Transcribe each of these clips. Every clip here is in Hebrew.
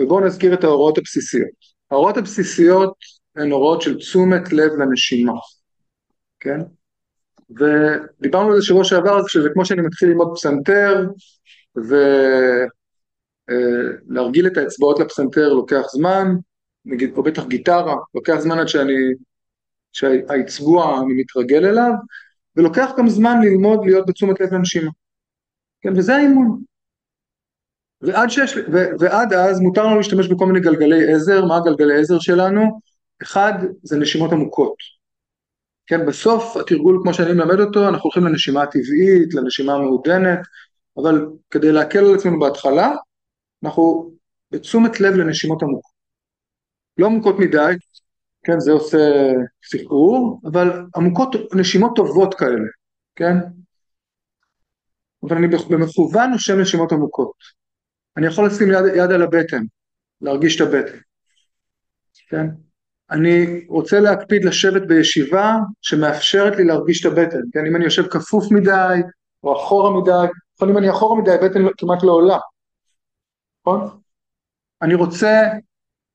ובואו נזכיר את ההוראות הבסיסיות. ההוראות הבסיסיות הן הוראות של תשומת לב לנשימה, כן? ודיברנו על זה שבוע שעבר, שזה כמו שאני מתחיל ללמוד פסנתר, ולהרגיל את האצבעות לפסנתר לוקח זמן, נגיד, או בטח גיטרה, לוקח זמן עד שאני, שהאצבוע אני מתרגל אליו, ולוקח גם זמן ללמוד להיות בתשומת לב לנשימה. כן, וזה האימון. ועד, שיש, ו, ועד אז מותר לנו להשתמש בכל מיני גלגלי עזר, מה הגלגלי עזר שלנו? אחד זה נשימות עמוקות. כן, בסוף התרגול כמו שאני מלמד אותו, אנחנו הולכים לנשימה טבעית, לנשימה מעודנת, אבל כדי להקל על עצמנו בהתחלה, אנחנו בתשומת לב לנשימות עמוקות. לא עמוקות מדי, כן, זה עושה סחרור, אבל עמוקות, נשימות טובות כאלה, כן? אבל אני במכוון נושם נשימות עמוקות. אני יכול לשים יד, יד על הבטן, להרגיש את הבטן, כן? אני רוצה להקפיד לשבת בישיבה שמאפשרת לי להרגיש את הבטן, כן? אם אני יושב כפוף מדי או אחורה מדי, יכול אם אני אחורה מדי הבטן כמעט לא עולה, נכון? אני רוצה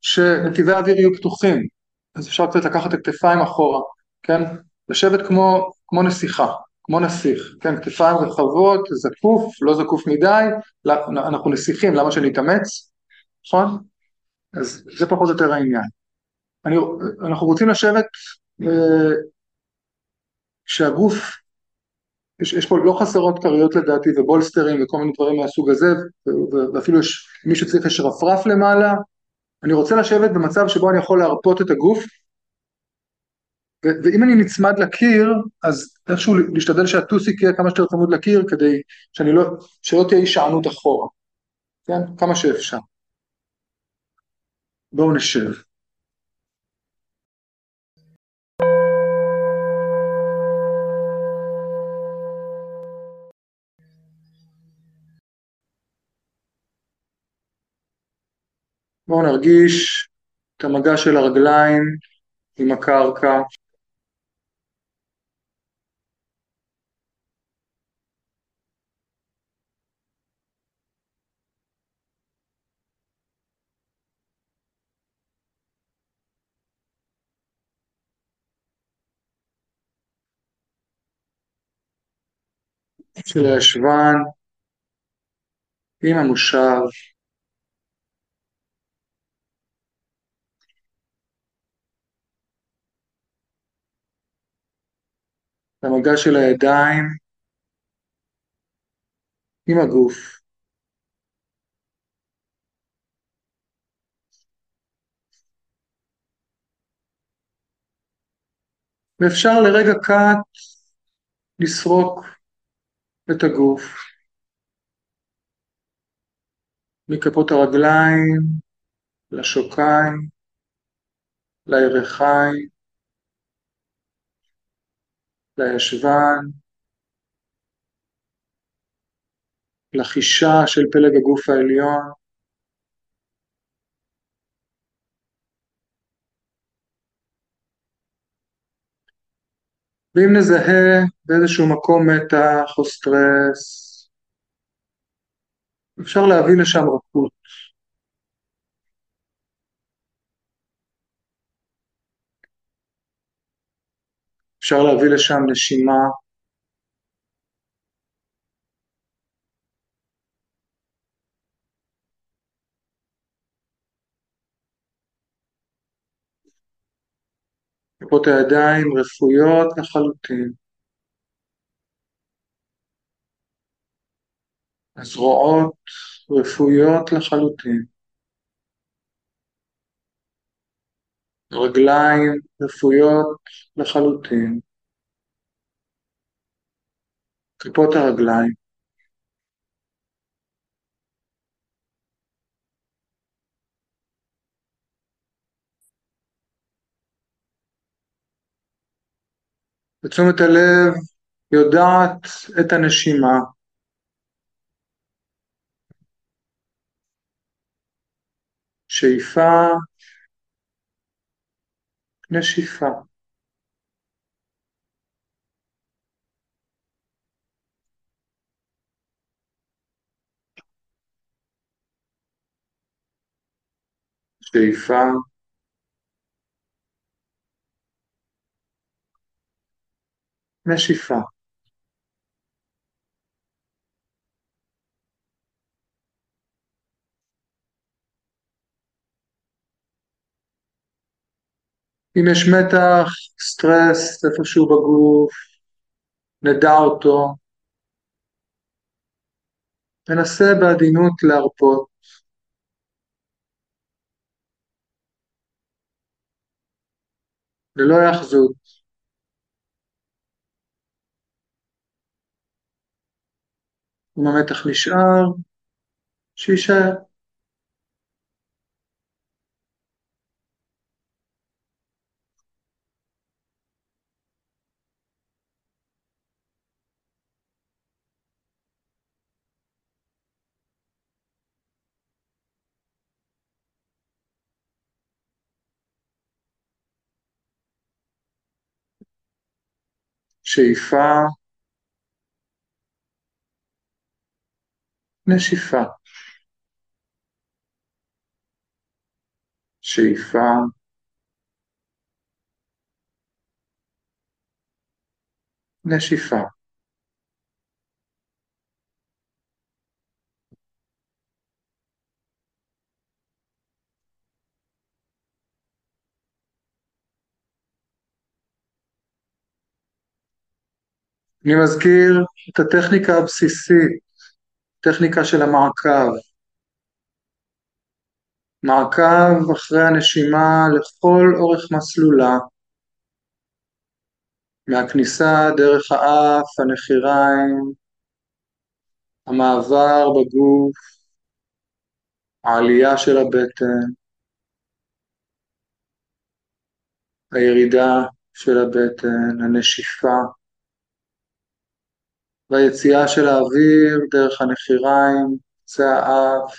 שנתיבי האוויר יהיו פתוחים, אז אפשר קצת לקחת את הכתפיים אחורה, כן? לשבת כמו, כמו נסיכה, כמו נסיך, כן? כתפיים רחבות, זקוף, לא זקוף מדי, אנחנו נסיכים, למה שנתאמץ, נכון? אז זה פחות או יותר העניין. אני, אנחנו רוצים לשבת אה, שהגוף, יש, יש פה לא חסרות כריות לדעתי ובולסטרים וכל מיני דברים מהסוג הזה ואפילו יש, מישהו צריך יש רפרף למעלה, אני רוצה לשבת במצב שבו אני יכול להרפות את הגוף ואם אני נצמד לקיר אז איכשהו להשתדל שהטוסיק יהיה כמה שיותר צמוד לקיר כדי שאני לא, שלא תהיה הישענות אחורה, כן? כמה שאפשר. בואו נשב. בואו נרגיש את המגע של הרגליים עם הקרקע. של הישבן עם המושב. המגע של הידיים עם הגוף. ואפשר לרגע קט לסרוק את הגוף מכפות הרגליים לשוקיים, לירכיים, לישבן, לחישה של פלג הגוף העליון. ואם נזהה באיזשהו מקום מתח או סטרס, אפשר להביא לשם רכות. אפשר להביא לשם נשימה. כפות הידיים רפויות לחלוטין. הזרועות רפויות לחלוטין. רגליים רפויות לחלוטין. כפות הרגליים. ותשומת הלב יודעת את הנשימה. שאיפה, נשיפה. שאיפה, נשיפה. אם יש מתח, סטרס איפשהו בגוף, נדע אותו, ננסה בעדינות להרפות. ללא היאחזות. אם המתח נשאר, שיישאר. שאיפה, נשיפה. שאיפה, נשיפה. אני מזכיר את הטכניקה הבסיסית, טכניקה של המעקב. מעקב אחרי הנשימה לכל אורך מסלולה, מהכניסה דרך האף, הנחיריים, המעבר בגוף, העלייה של הבטן, הירידה של הבטן, הנשיפה. והיציאה של האוויר דרך הנחיריים, קצה האף,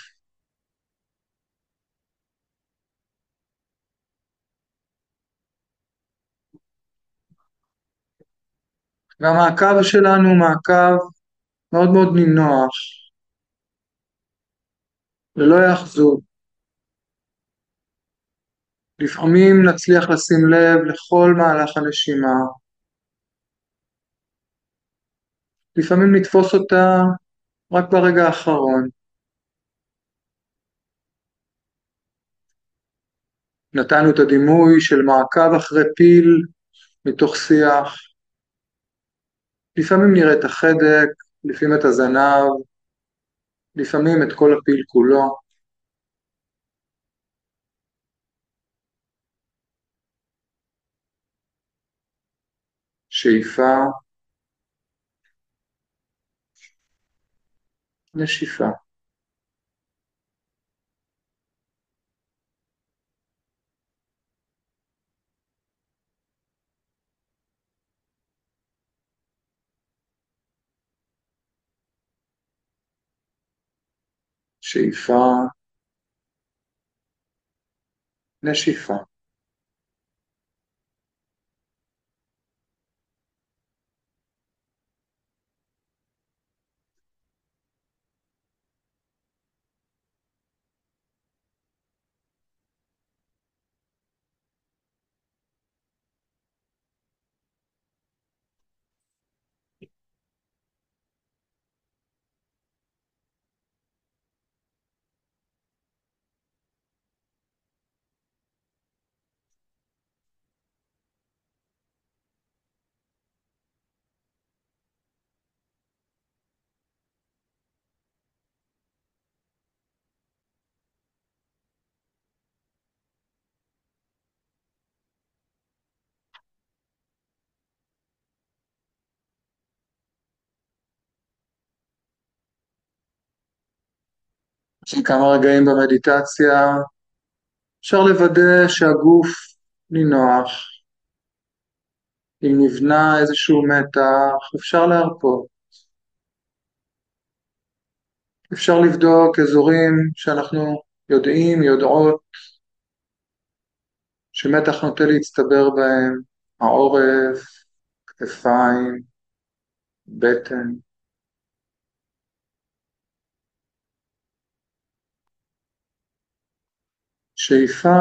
והמעקב שלנו הוא מעקב מאוד מאוד נינוח, ללא היאחזות. לפעמים נצליח לשים לב לכל מהלך הנשימה, לפעמים נתפוס אותה רק ברגע האחרון. נתנו את הדימוי של מעקב אחרי פיל מתוך שיח. לפעמים נראה את החדק, לפעמים את הזנב, לפעמים את כל הפיל כולו. שאיפה נשיפה. שאיפה, נשיפה. אחרי כמה רגעים במדיטציה אפשר לוודא שהגוף נינוח. אם נבנה איזשהו מתח, אפשר להרפות. אפשר לבדוק אזורים שאנחנו יודעים, יודעות, שמתח נוטה להצטבר בהם, העורף, כתפיים, בטן. שאיפה,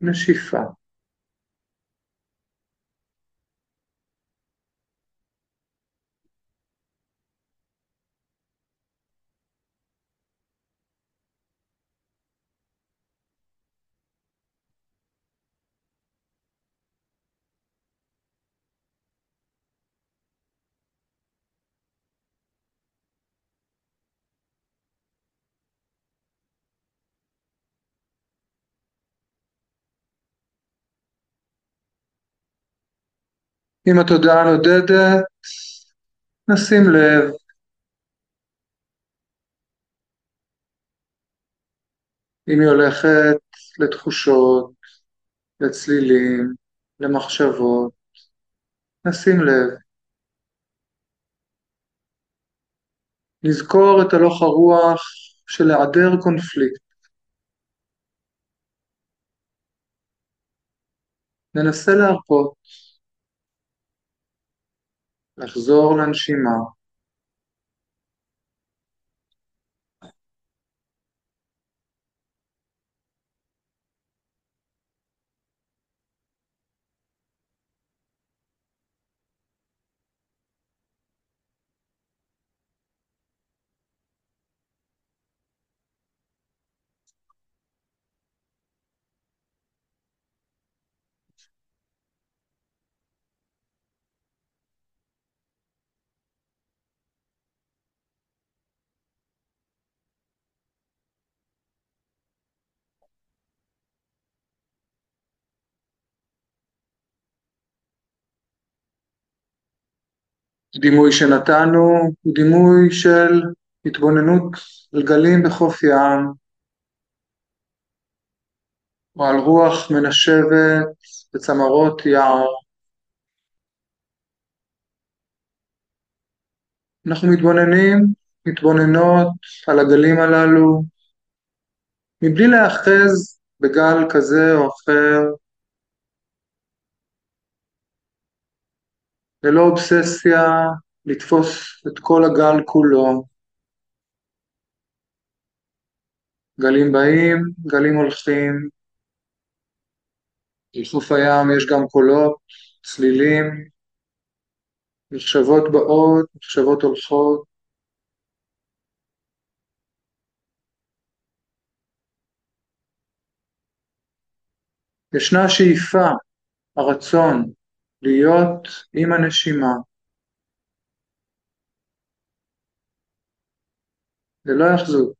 נשיפה. אם התודעה נודדת, נשים לב אם היא הולכת לתחושות, לצלילים, למחשבות, נשים לב. נזכור את הלוך הרוח של היעדר קונפליקט. ננסה להרפות, לחזור לנשימה. דימוי שנתנו הוא דימוי של התבוננות על גלים בחוף ים או על רוח מנשבת בצמרות יער. אנחנו מתבוננים, מתבוננות על הגלים הללו מבלי להאחז בגל כזה או אחר ללא אובססיה לתפוס את כל הגל כולו. גלים באים, גלים הולכים. בחוף הים יש גם קולות, צלילים, מחשבות באות, מחשבות הולכות. ישנה שאיפה, הרצון, להיות עם הנשימה. ללא היאחזות,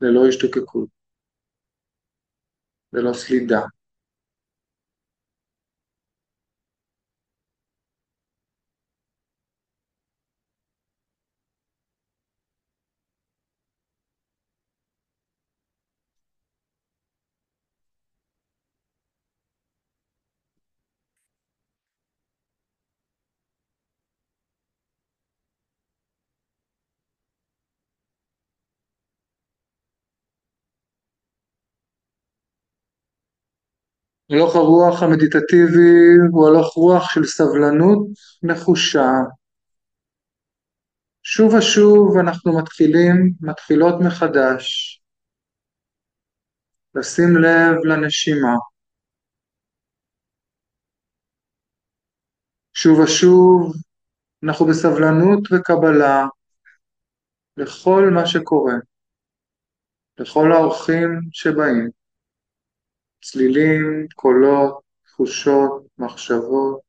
ללא השתוקקות, ללא סלידה. הלוך הרוח המדיטטיבי הוא הלוך רוח של סבלנות נחושה. שוב ושוב אנחנו מתחילים, מתחילות מחדש. לשים לב לנשימה. שוב ושוב אנחנו בסבלנות וקבלה לכל מה שקורה, לכל האורחים שבאים. צלילים, קולות, תחושות, מחשבות.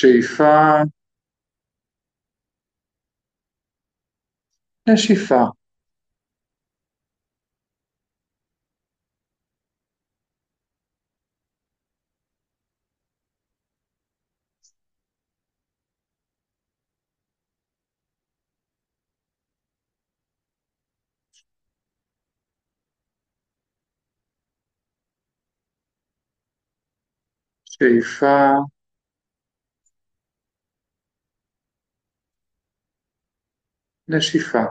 שאיפה, נשיפה. שאיפה נשיפה.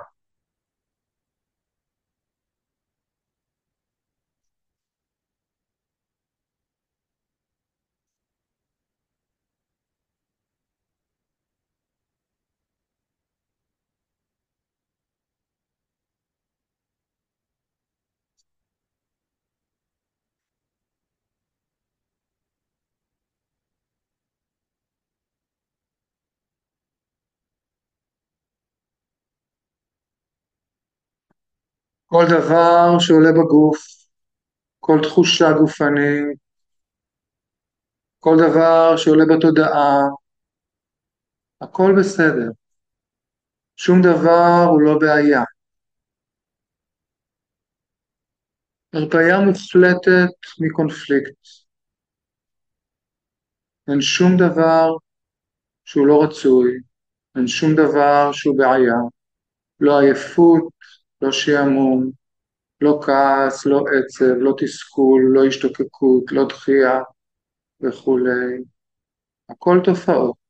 כל דבר שעולה בגוף, כל תחושה גופנית, כל דבר שעולה בתודעה, הכל בסדר. שום דבר הוא לא בעיה. הרפאיה מוחלטת מקונפליקט. אין שום דבר שהוא לא רצוי, אין שום דבר שהוא בעיה. לא עייפות, לא שעמום, לא כעס, לא עצב, לא תסכול, לא השתוקקות, לא דחייה וכולי. הכל תופעות.